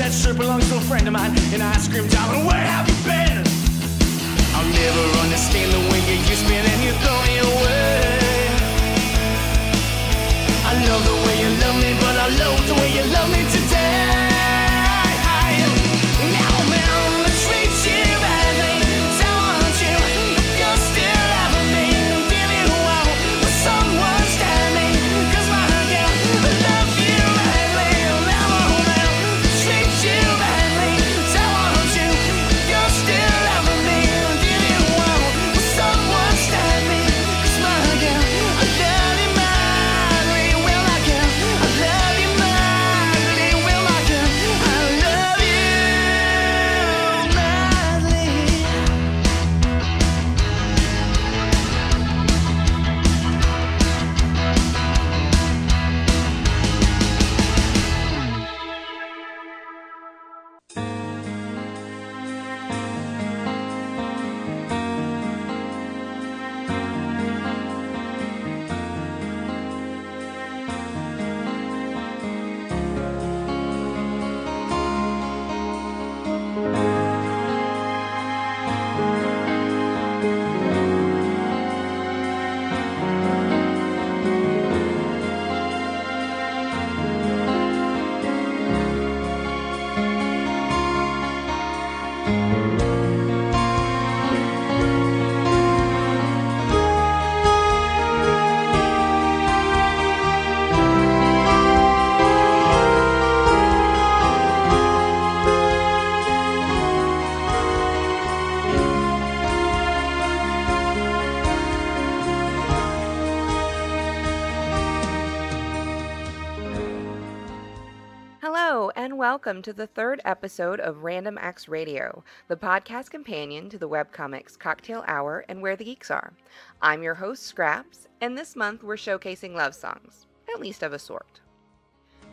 that shirt belongs to a friend of mine, and I screamed out, Where have you been? I'll never understand the way you use me and you throw me away. I love the way you love me, but I love the way you love me today. Welcome to the third episode of Random Acts Radio, the podcast companion to the webcomics Cocktail Hour and Where the Geeks Are. I'm your host, Scraps, and this month we're showcasing love songs, at least of a sort.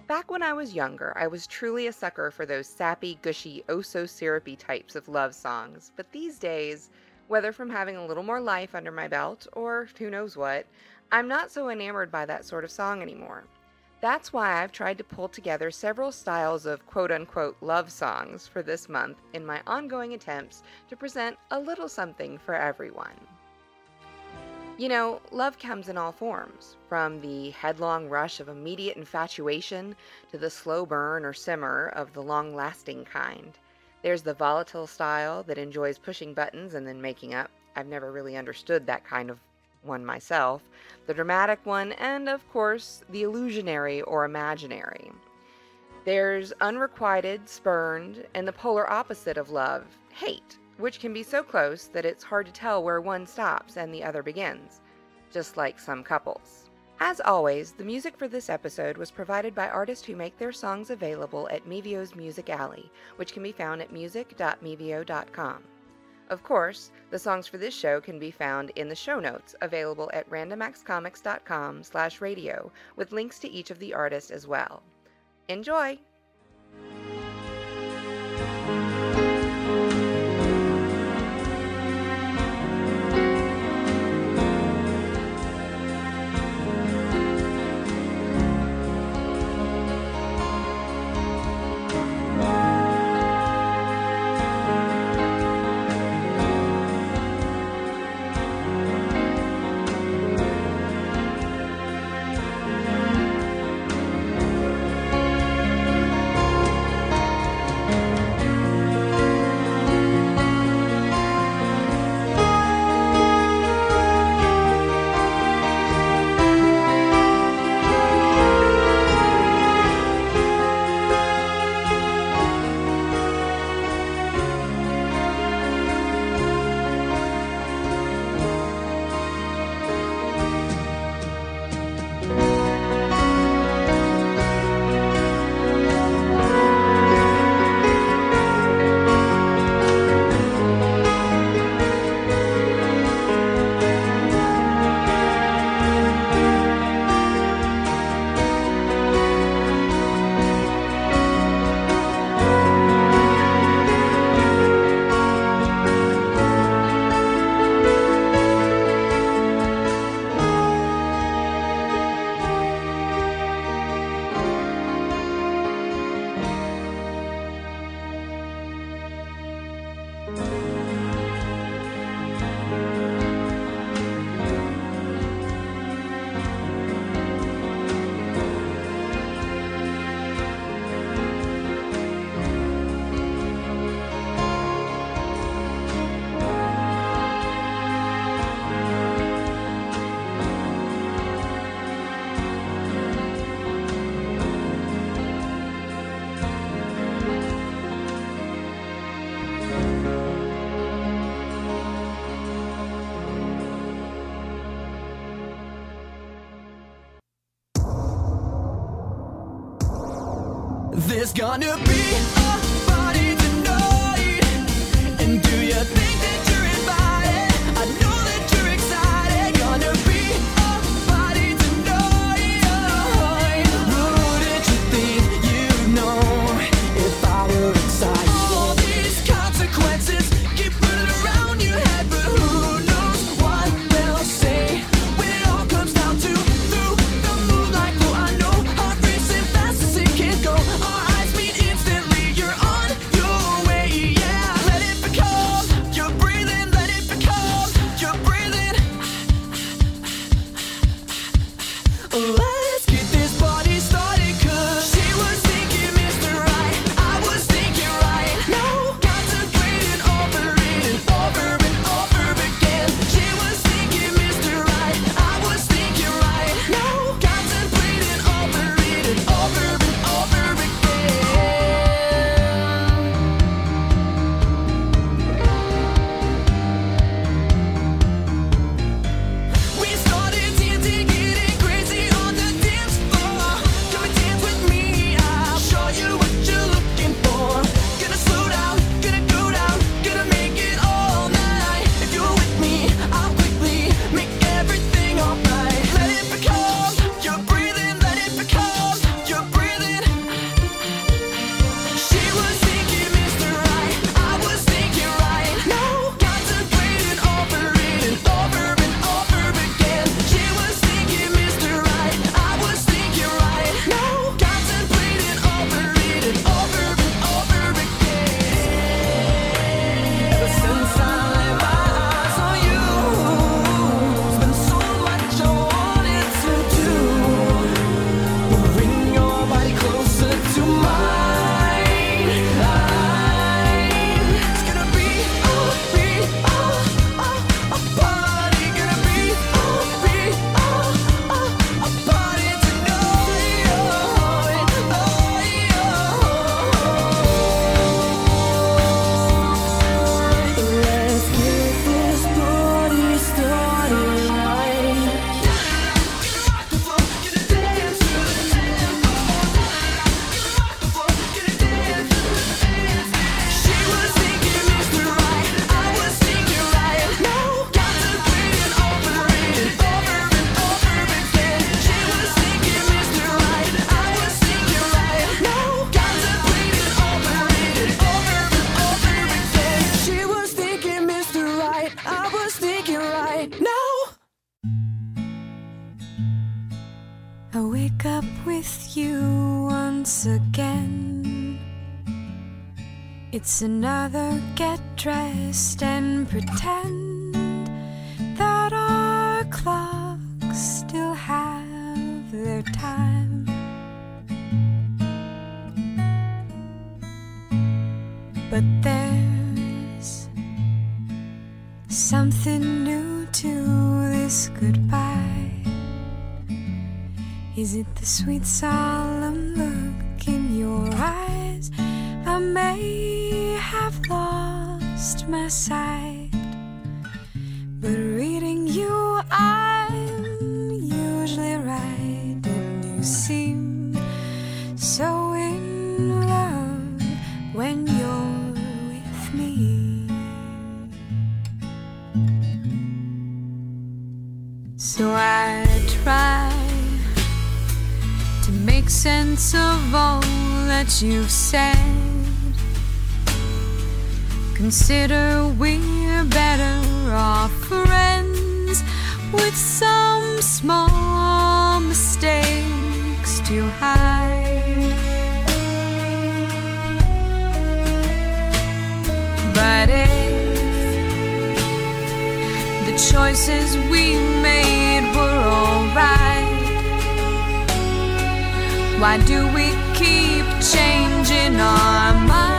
Back when I was younger, I was truly a sucker for those sappy, gushy, oh so syrupy types of love songs, but these days, whether from having a little more life under my belt or who knows what, I'm not so enamored by that sort of song anymore. That's why I've tried to pull together several styles of quote unquote love songs for this month in my ongoing attempts to present a little something for everyone. You know, love comes in all forms, from the headlong rush of immediate infatuation to the slow burn or simmer of the long lasting kind. There's the volatile style that enjoys pushing buttons and then making up. I've never really understood that kind of one myself, the dramatic one, and of course, the illusionary or imaginary. There's unrequited, spurned, and the polar opposite of love, hate, which can be so close that it's hard to tell where one stops and the other begins, just like some couples. As always, the music for this episode was provided by artists who make their songs available at Mevio's Music Alley, which can be found at music.mevio.com. Of course, the songs for this show can be found in the show notes available at randomactscomics.com slash radio with links to each of the artists as well. Enjoy! There's gonna be sweet song. sense of all that you've said. Consider we're better off friends with some small mistakes to hide. But if the choices we made were alright. Why do we keep changing our minds?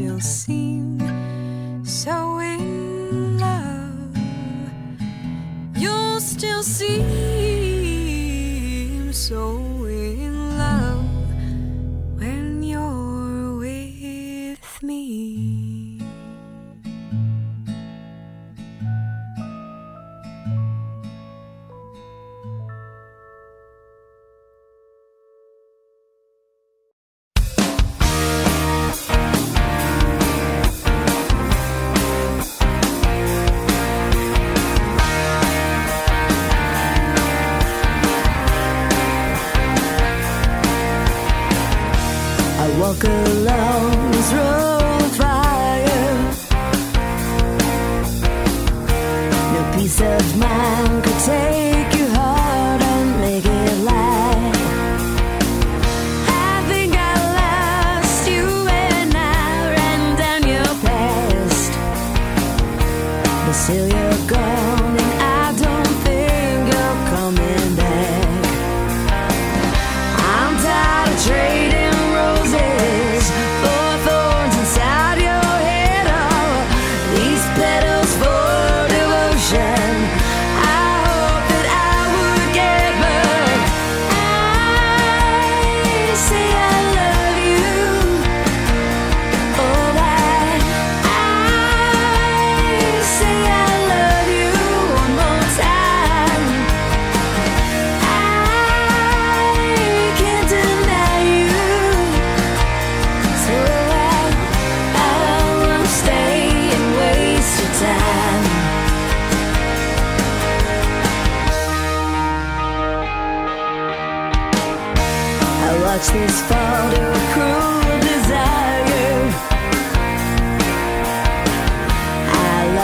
still seem so in love. You'll still seem so.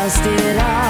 lost it all.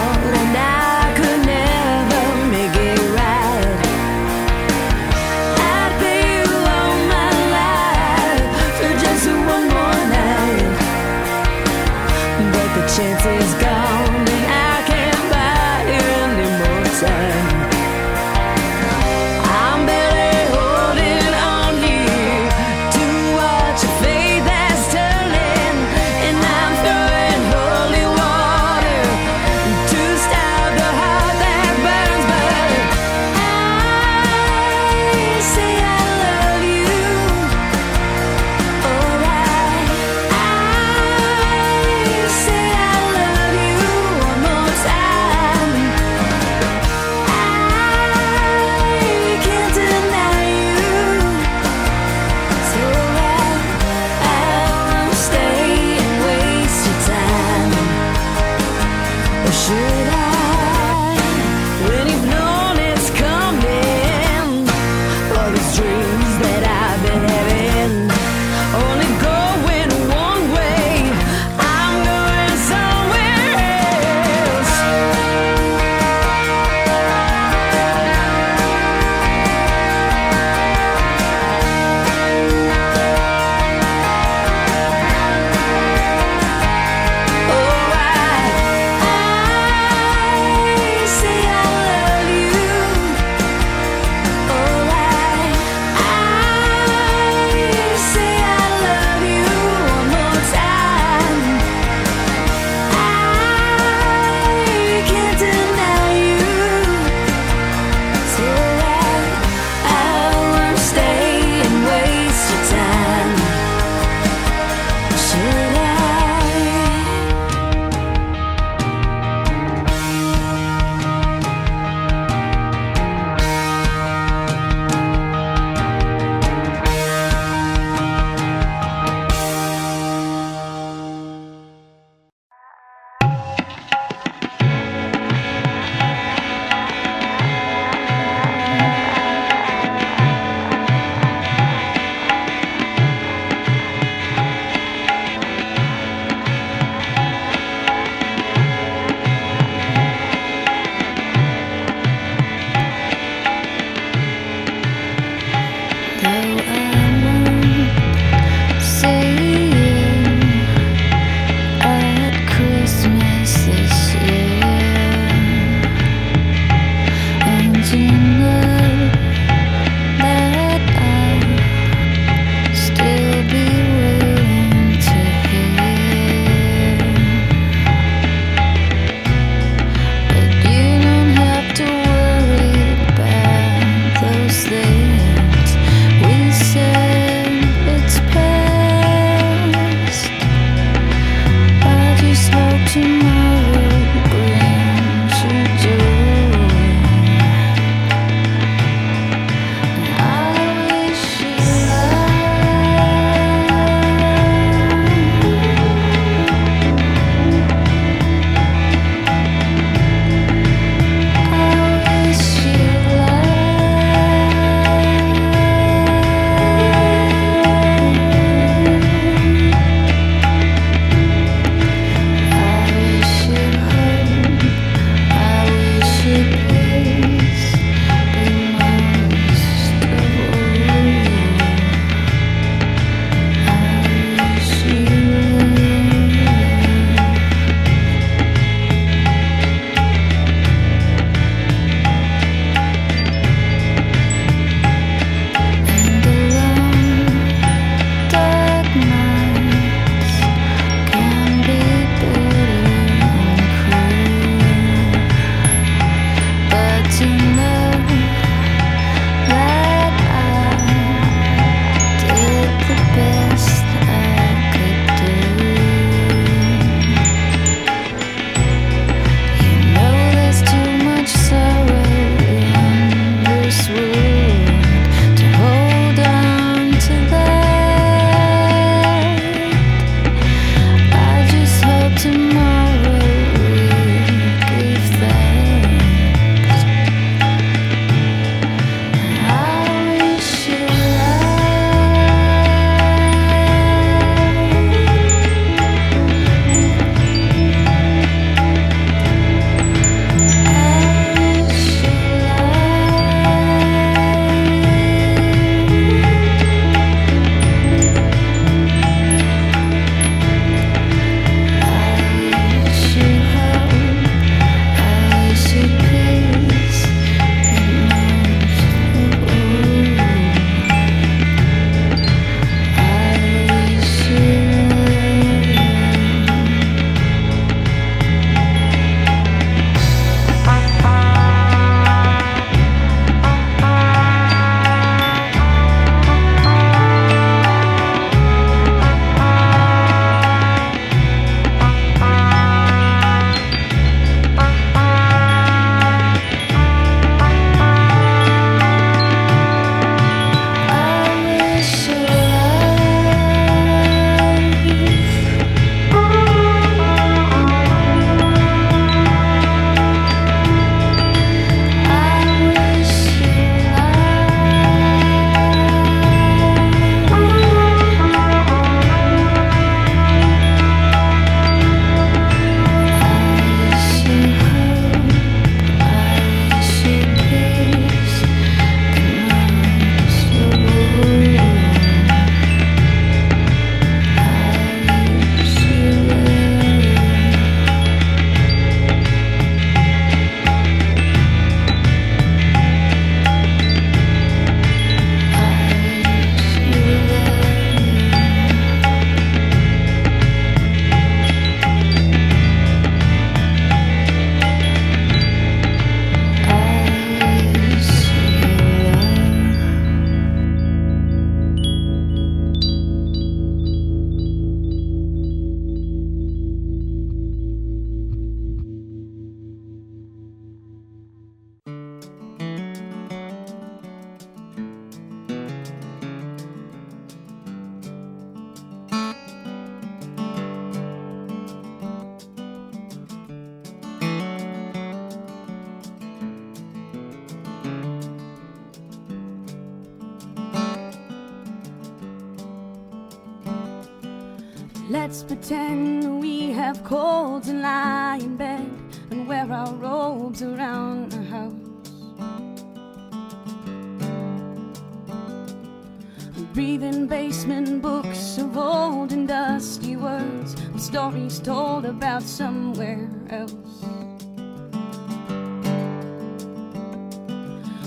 stories told about somewhere else.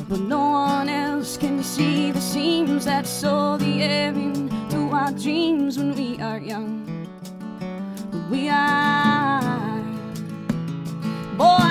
But no one else can see the seams that sew the air into our dreams when we are young. We are. Boy,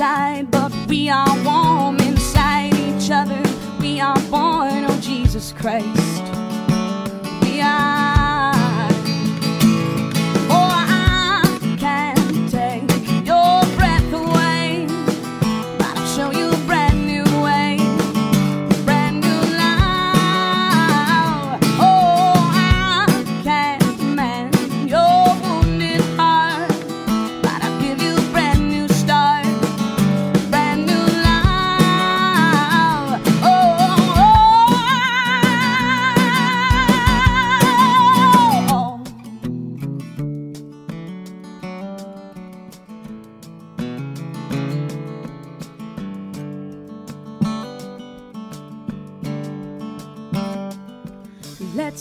outside, but we are warm inside each other. We are born, oh Jesus Christ.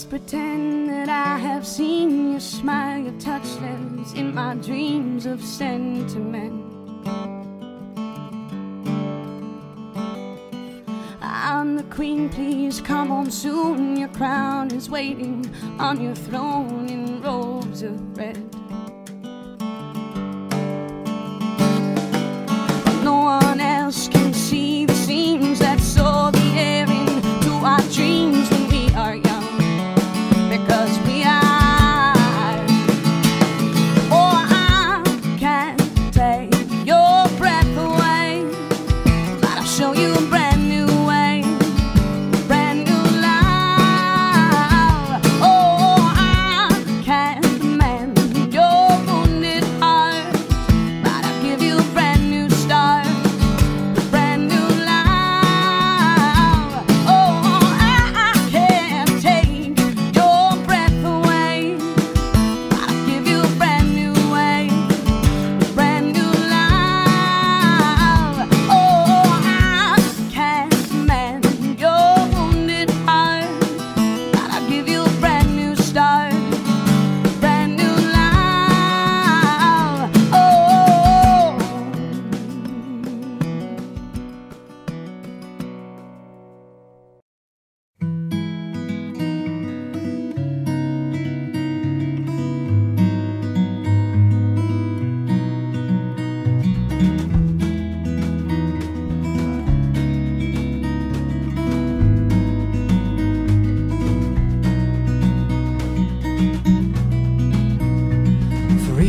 Pretend that I have seen your smile, your touch lives in my dreams of sentiment. I'm the queen, please come on soon. Your crown is waiting on your throne in robes of red.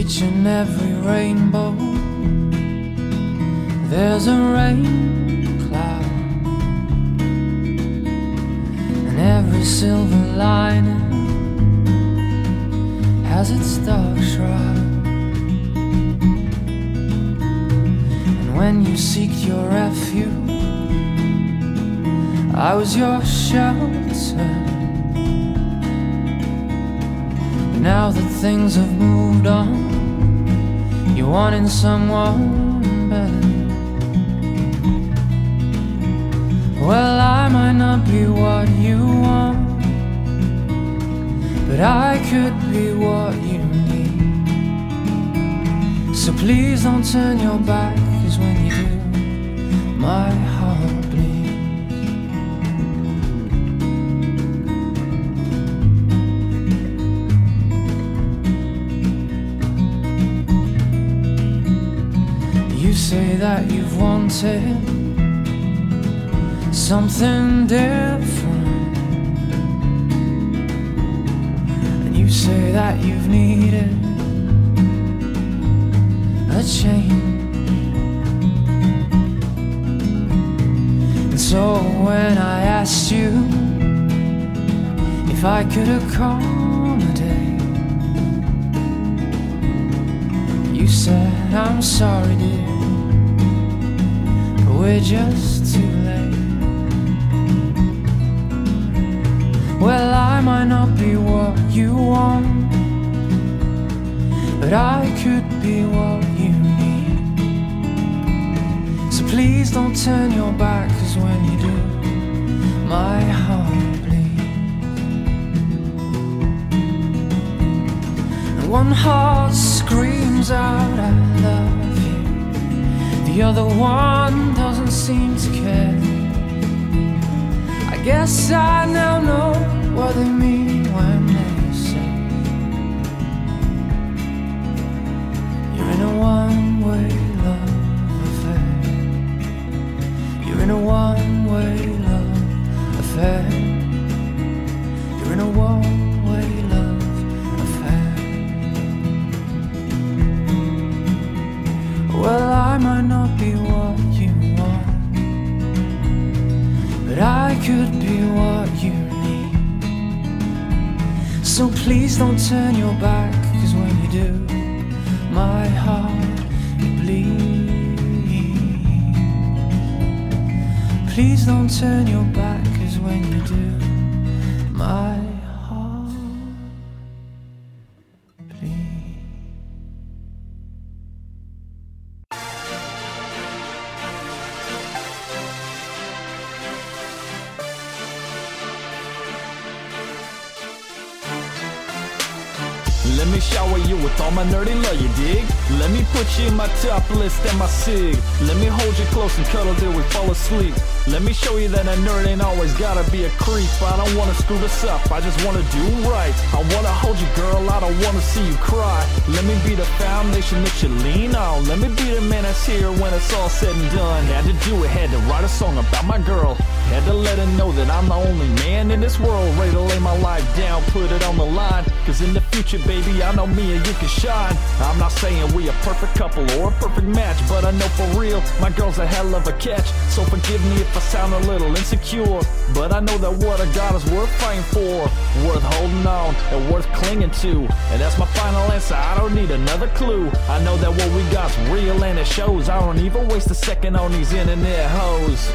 For each and every rainbow, there's a rain cloud, and every silver lining has its dark shroud. And when you seek your refuge, I was your shelter. Now that things have moved on, you're wanting someone better. Well, I might not be what you want, but I could be what you need. So please don't turn your back, cause when you do, my heart say that you've wanted something different. And you say that you've needed a change. And so when I asked you if I could accommodate, you said, I'm sorry, dear, we're just too late. Well, I might not be what you want, but I could be what you need. So please don't turn your back, cause when you do, my heart bleeds. And one heart screams out, I love you. The one doesn't seem to care. I guess I now know what they mean when they say you're in a one-way love affair. You're in a one-way love affair. You're in a one-way Well, I might not be what you want, but I could be what you need. So please don't turn your back, cause when you do, my heart bleeds. Please don't turn your back, cause when you do, my put in my top list and my sig. Let me hold you close and cuddle till we fall asleep. Let me show you that a nerd ain't always gotta be a creep. I don't wanna screw this up, I just wanna do right. I wanna hold you, girl, I don't wanna see you cry. Let me be the foundation that you lean on. Let me be the man that's here when it's all said and done. Had to do it, had to write a song about my girl. Had to let her know that I'm the only man in this world ready to lay my life down, put it on the line. Cause in the future, baby, I know me and you can shine. I'm not saying we a perfect couple or a perfect match, but I know for real, my girl's a hell of a catch. So forgive me if I sound a little insecure. But I know that what I got is worth fighting for, worth holding on, and worth clinging to. And that's my final answer, I don't need another clue. I know that what we got's real and it shows. I don't even waste a second on these internet hoes.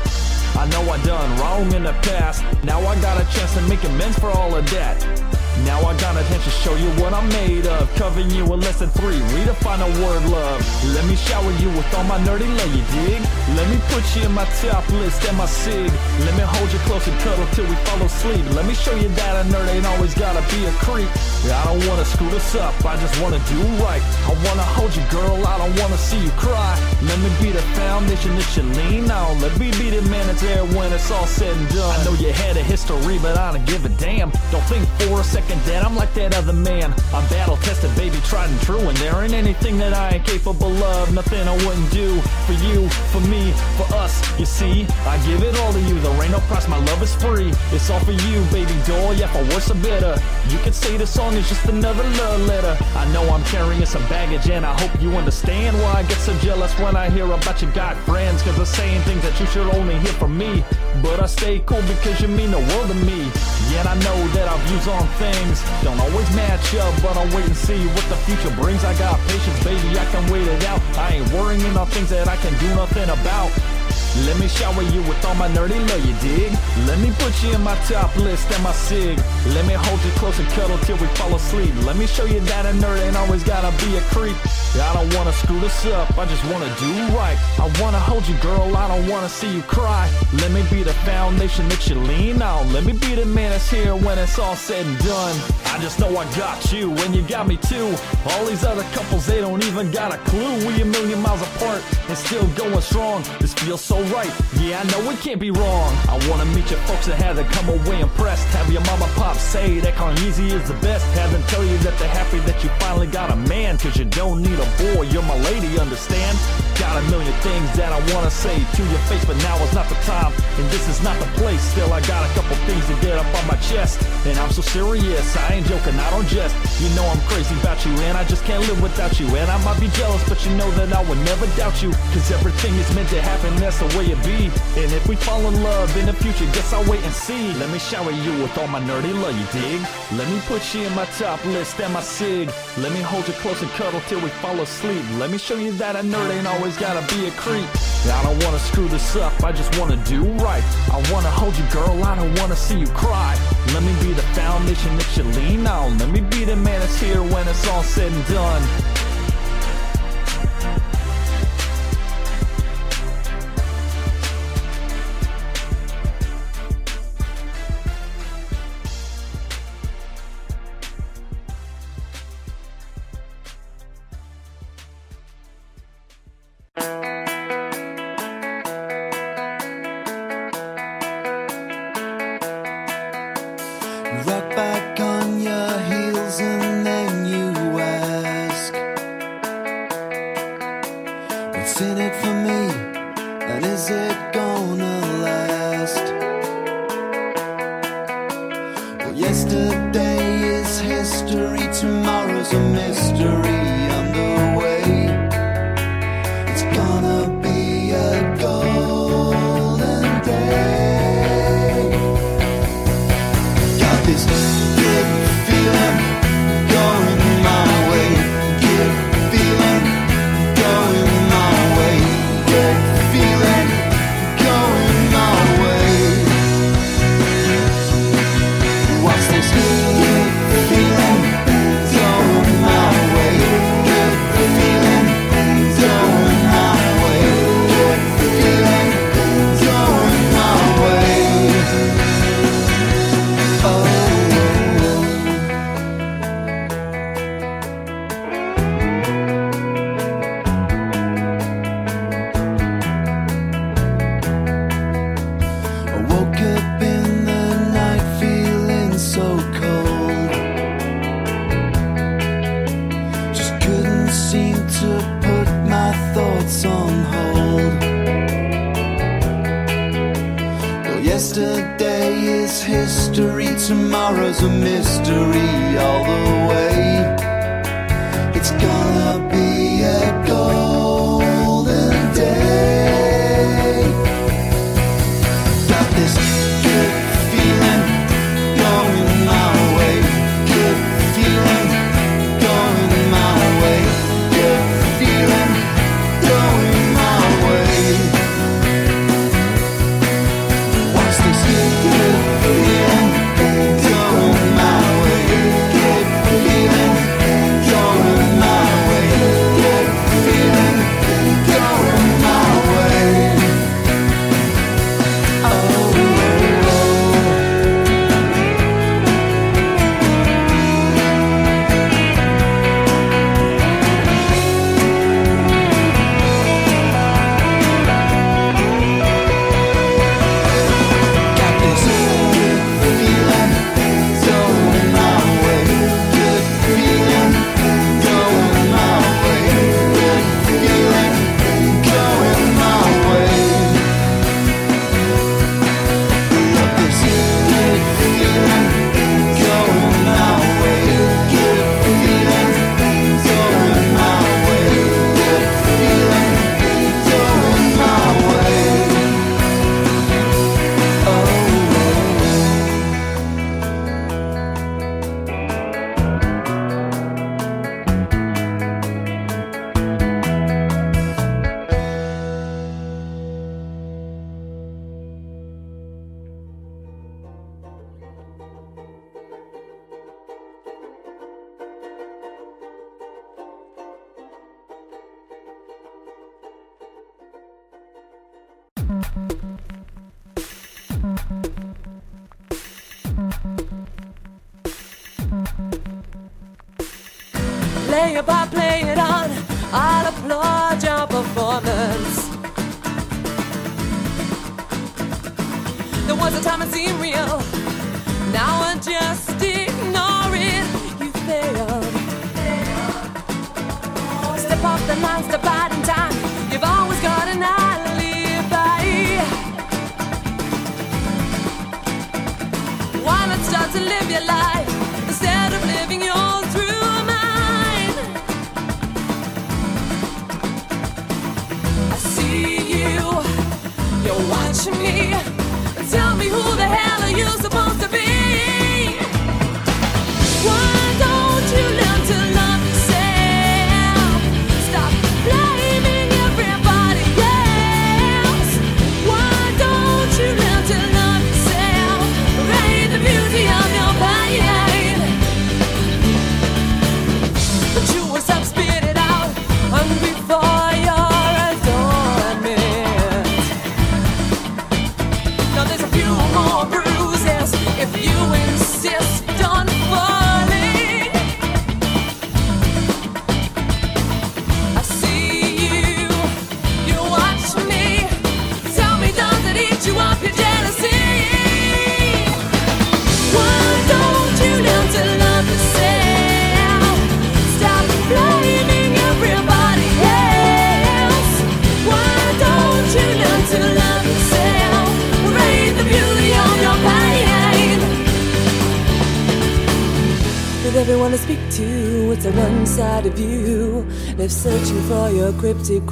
I know I done wrong in the past. Now I got a chance to make amends for all of that. Now I got a chance to show you what I'm made of. Covering you with less than three. Redefine the word love. Let me shower you with all my nerdy love, you dig? Let me put you in my top list and my sig. Let me hold you close and cuddle till we fall asleep. Let me show you that a nerd ain't always gotta be a creep. I don't wanna screw this up, I just wanna do right. I wanna hold you, girl, I don't wanna see you cry. Let me be the foundation that you lean on. Let me be the man that's there when it's all said and done. I know you had a history, but I don't give a damn. Don't think for a second that I'm like that other man. I'm battle tested, baby, tried and true. And there ain't anything that I ain't capable of. Nothing I wouldn't do for you, for me, for us. You see, I give it all to you. There ain't no price, my love is free. It's all for you, baby doll. Yeah, for worse or better. You could say the song is just another love letter. I know I'm carrying some baggage, and I hope you understand why I get so jealous when I hear about your guy friends. Cause they're saying things that you should only hear from me. But I stay cool because you mean the world to me. Yet I know that our views on things don't always match up, but I'll wait and see what the future brings. I got patience, baby, I can wait it out. I ain't worrying on things that I can do nothing about. Let me shower you with all my nerdy love, you dig? Let me put you in my top list and my sig. Let me hold you close and cuddle till we fall asleep. Let me show you that a nerd ain't always gotta be a creep. I don't wanna screw this up, I just wanna do right. I wanna hold you, girl, I don't wanna see you cry. Let me be the foundation that you lean on. Let me be the man that's here when it's all said and done. I just know I got you, and you got me too. All these other couples, they don't even got a clue. We a million miles apart and still going strong. This feels so right. Yeah, I know it can't be wrong. I wanna meet your folks that had to come away impressed. Have your mama pop say that Carnegie is the best. Have them tell you that they're happy that you finally got a man. Cause you don't need a boy, you're my lady, understand? Got a million things that I wanna say to your face, but now is not the time, and this is not the place. Still, I got a couple things to get up on my chest, and I'm so serious, I ain't joking, I don't jest. You know I'm crazy about you, and I just can't live without you. And I might be jealous, but you know that I would never doubt you, cause everything is meant to happen, that's the way it be. And if we fall in love in the future, guess I'll wait and see. Let me shower you with all my nerdy love, you dig? Let me put you in my top list and my sig. Let me hold you close and cuddle till we fall asleep. Let me show you that a nerd ain't always gotta be a creep. I don't wanna screw this up, I just wanna do right. I wanna hold you, girl, I don't wanna see you cry. Let me be the foundation that you lean on. Let me be the man that's here when it's all said and done.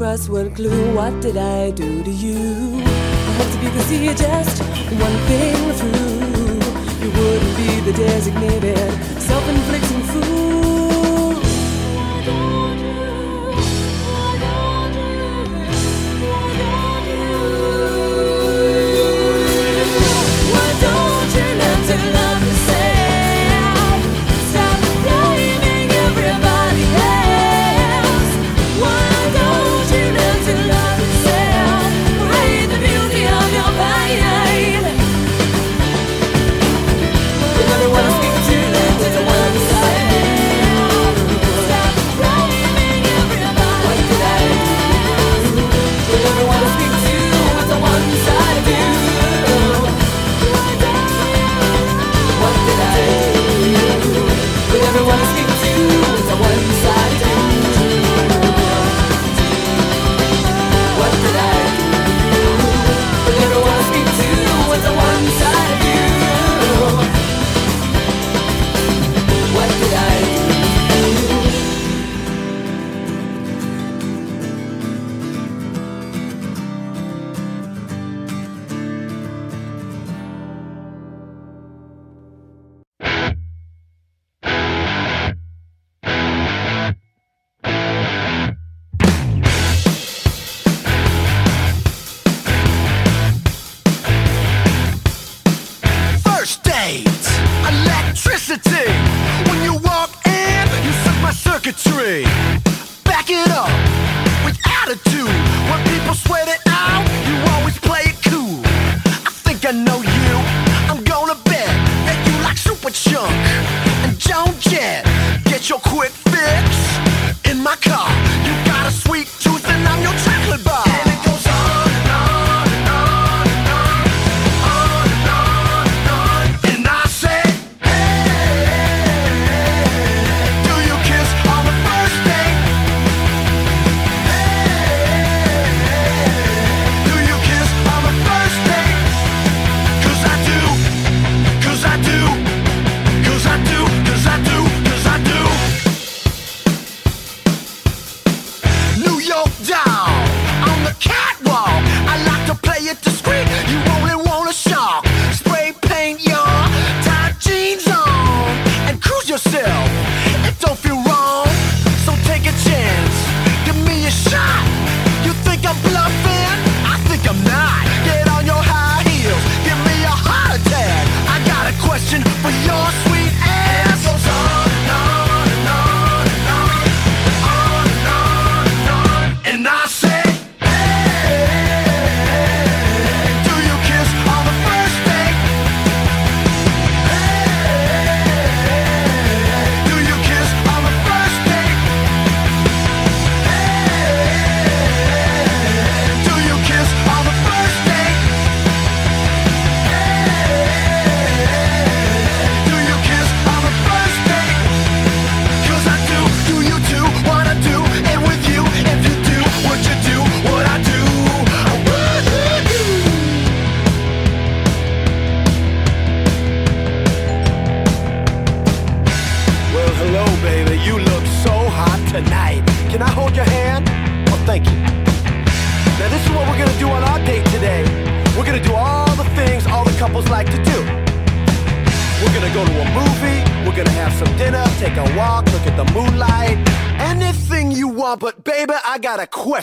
Crossword clue.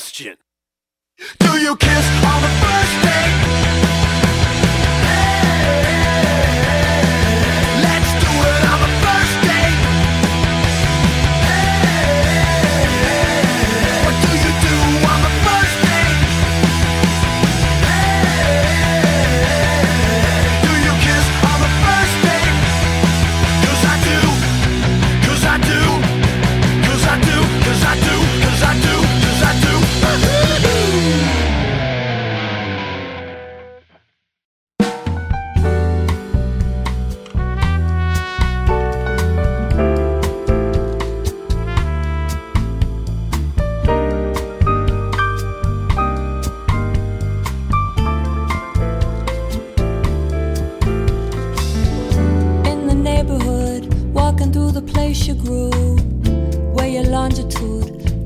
question.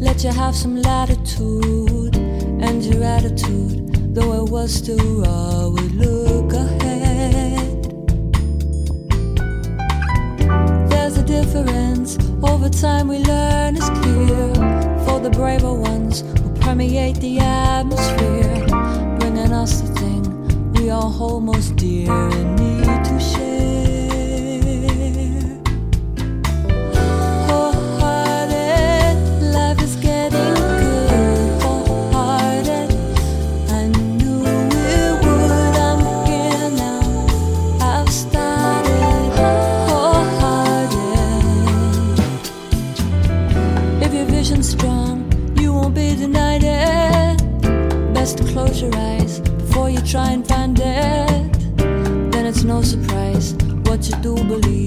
Let you have some latitude and your attitude, though it was too raw, would look ahead. There's a difference, over time we learn is clear for the braver ones who permeate the atmosphere, bringing us the thing we all hold most dear and need to share. close your eyes before you try and find it. Then it's no surprise what you do believe.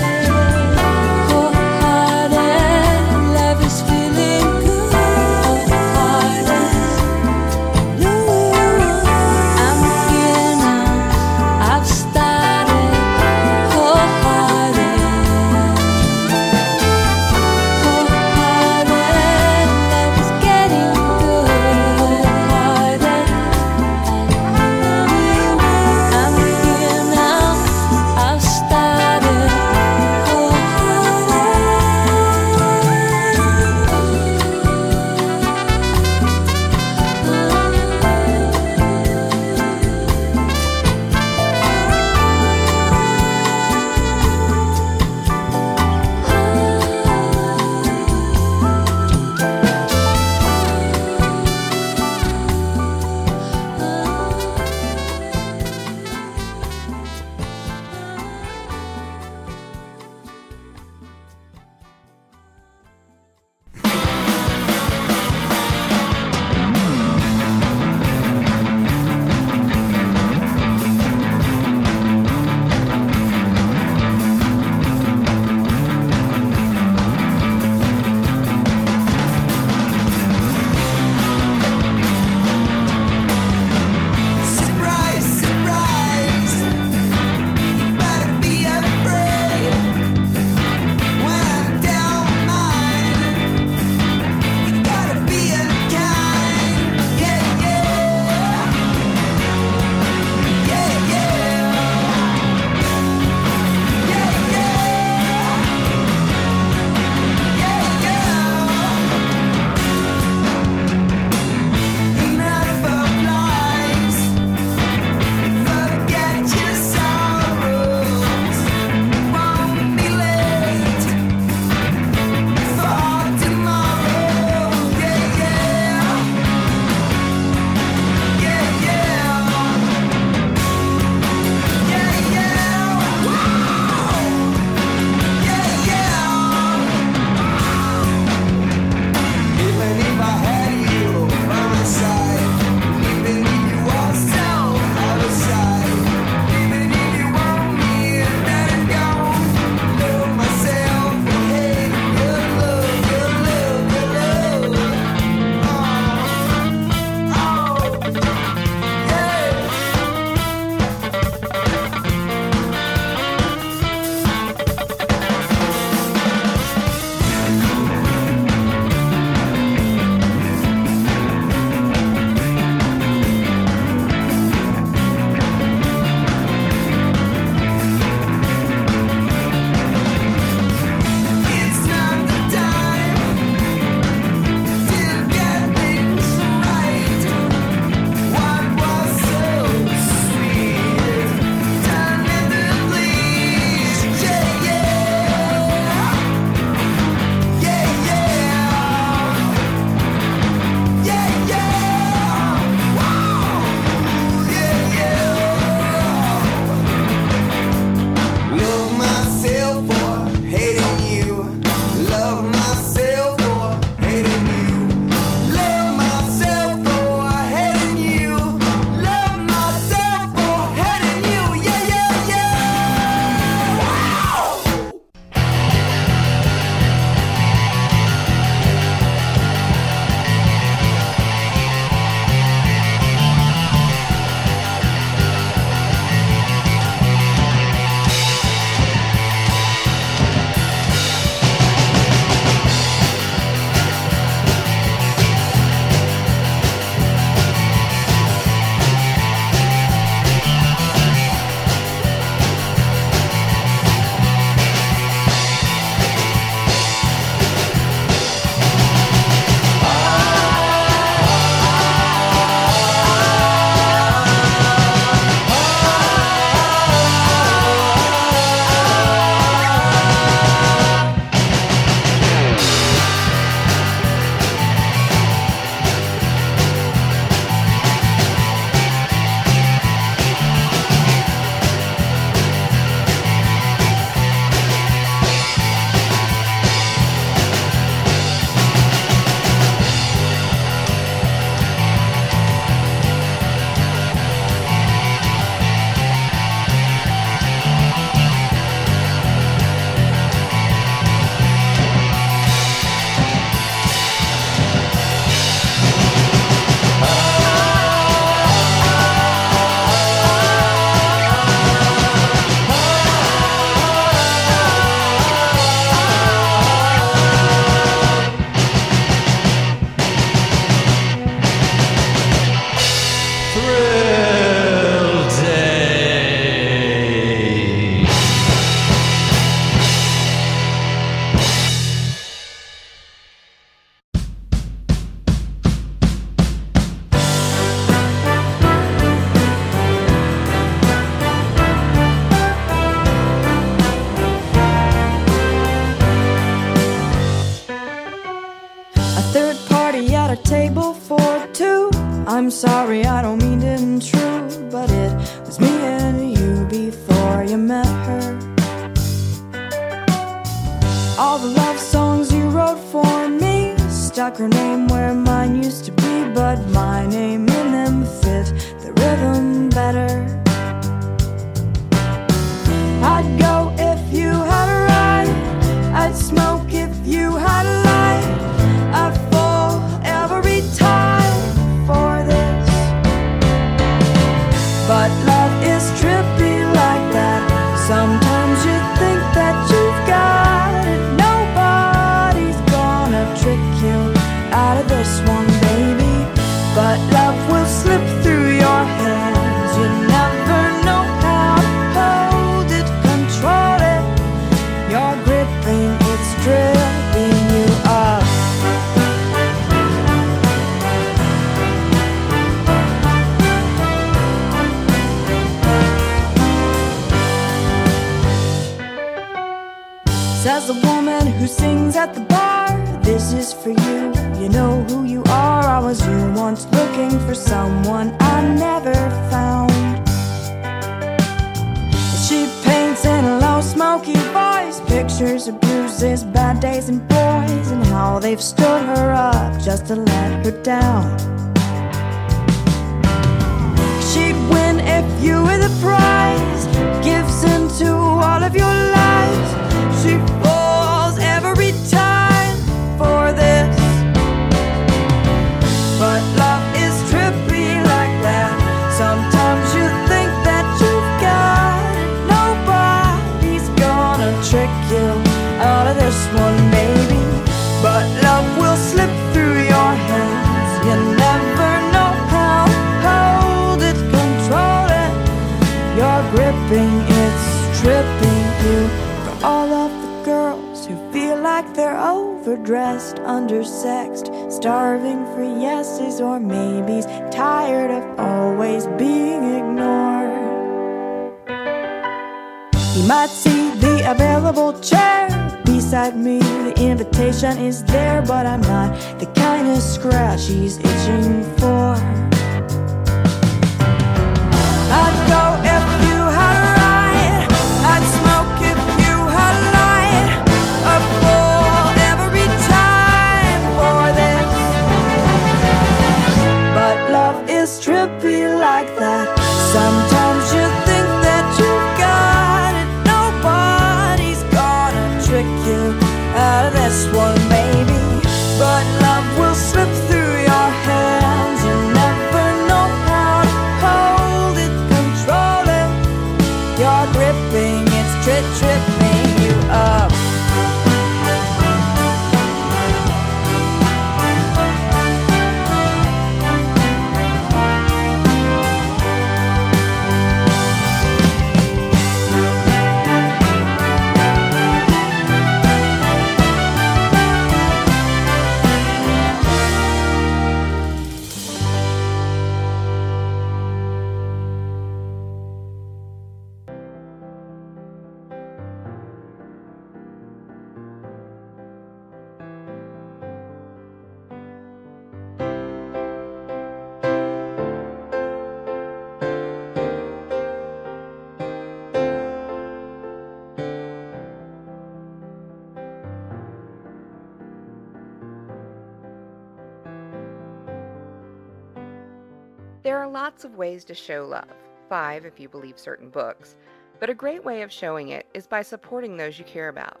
Lots of ways to show love, five if you believe certain books, but a great way of showing it is by supporting those you care about.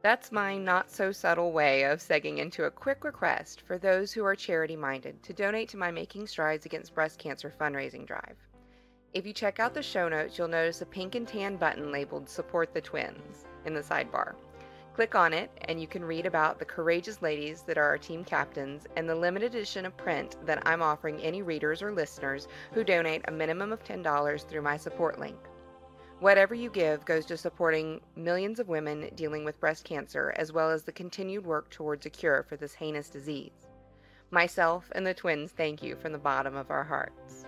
That's my not so subtle way of segging into a quick request for those who are charity minded to donate to my Making Strides Against Breast Cancer fundraising drive. If you check out the show notes, you'll notice a pink and tan button labeled Support the Twins in the sidebar. Click on it, and you can read about the courageous ladies that are our team captains and the limited edition of print that I'm offering any readers or listeners who donate a minimum of $10 through my support link. Whatever you give goes to supporting millions of women dealing with breast cancer, as well as the continued work towards a cure for this heinous disease. Myself and the twins thank you from the bottom of our hearts.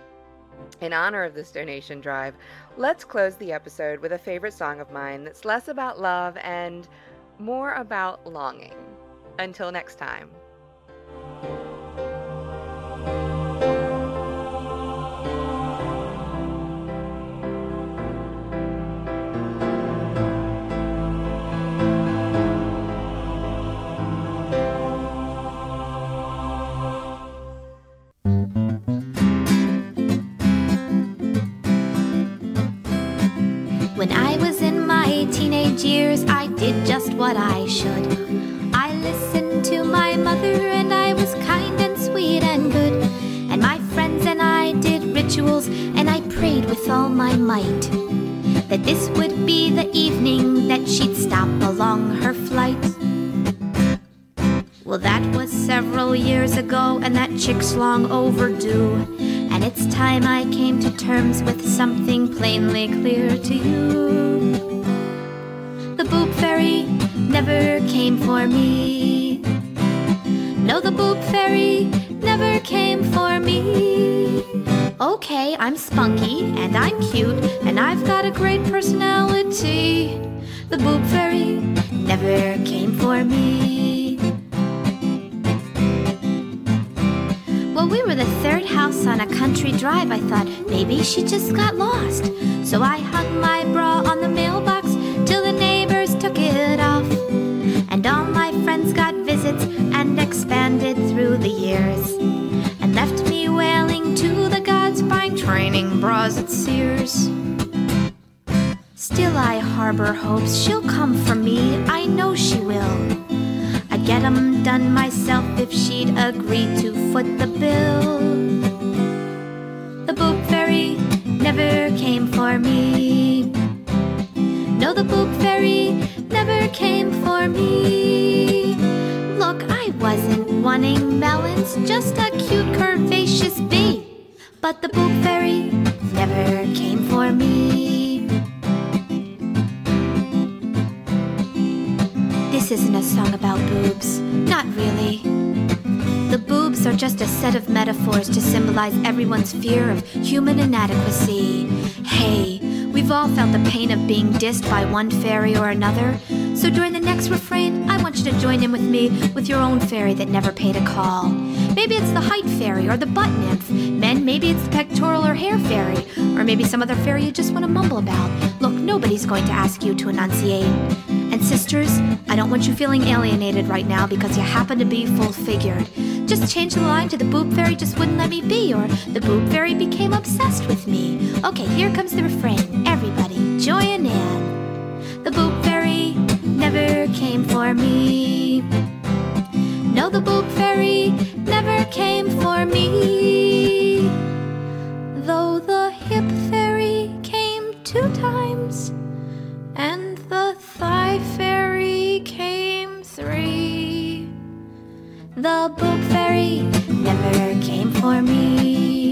In honor of this donation drive, let's close the episode with a favorite song of mine that's less about love and more about longing. Until next time. What I should. I listened to my mother, and I was kind and sweet and good. And my friends and I did rituals, and I prayed with all my might that this would be the evening that she'd stop along her flight. Well, that was several years ago, and that chick's long overdue. And it's time I came to terms with something plainly clear to you. The boob fairy never came for me. No, the boob fairy never came for me. Okay, I'm spunky and I'm cute and I've got a great personality. The boob fairy never came for me. Well, we were the third house on a country drive. I thought maybe she just got lost. So I hung my bra on the mailbox buying bras at Sears. Still, I harbor hopes she'll come for me. I know she will. I'd get 'em done myself if she'd agree to foot the bill. The boob fairy never came for me. No, the boob fairy never came for me. Look, I wasn't wanting melons, just a cute B. But the boob fairy never came for me. This isn't a song about boobs. Not really. The boobs are just a set of metaphors to symbolize everyone's fear of human inadequacy. Hey, we've all felt the pain of being dissed by one fairy or another. So during the next refrain, I want you to join in with me with your own fairy that never paid a call. Maybe it's the height fairy or the butt nymph. Men, maybe it's the pectoral or hair fairy. Or maybe some other fairy you just want to mumble about. Look, nobody's going to ask you to enunciate. And sisters, I don't want you feeling alienated right now because you happen to be full figured. Just change the line to the boob fairy just wouldn't let me be, or the boob fairy became obsessed with me. Okay, here comes the refrain. Everybody, join in. The boob fairy never came for me. No, the boob fairy never came for me. Though the hip fairy came two times, and the thigh fairy came three. The boob fairy never came for me.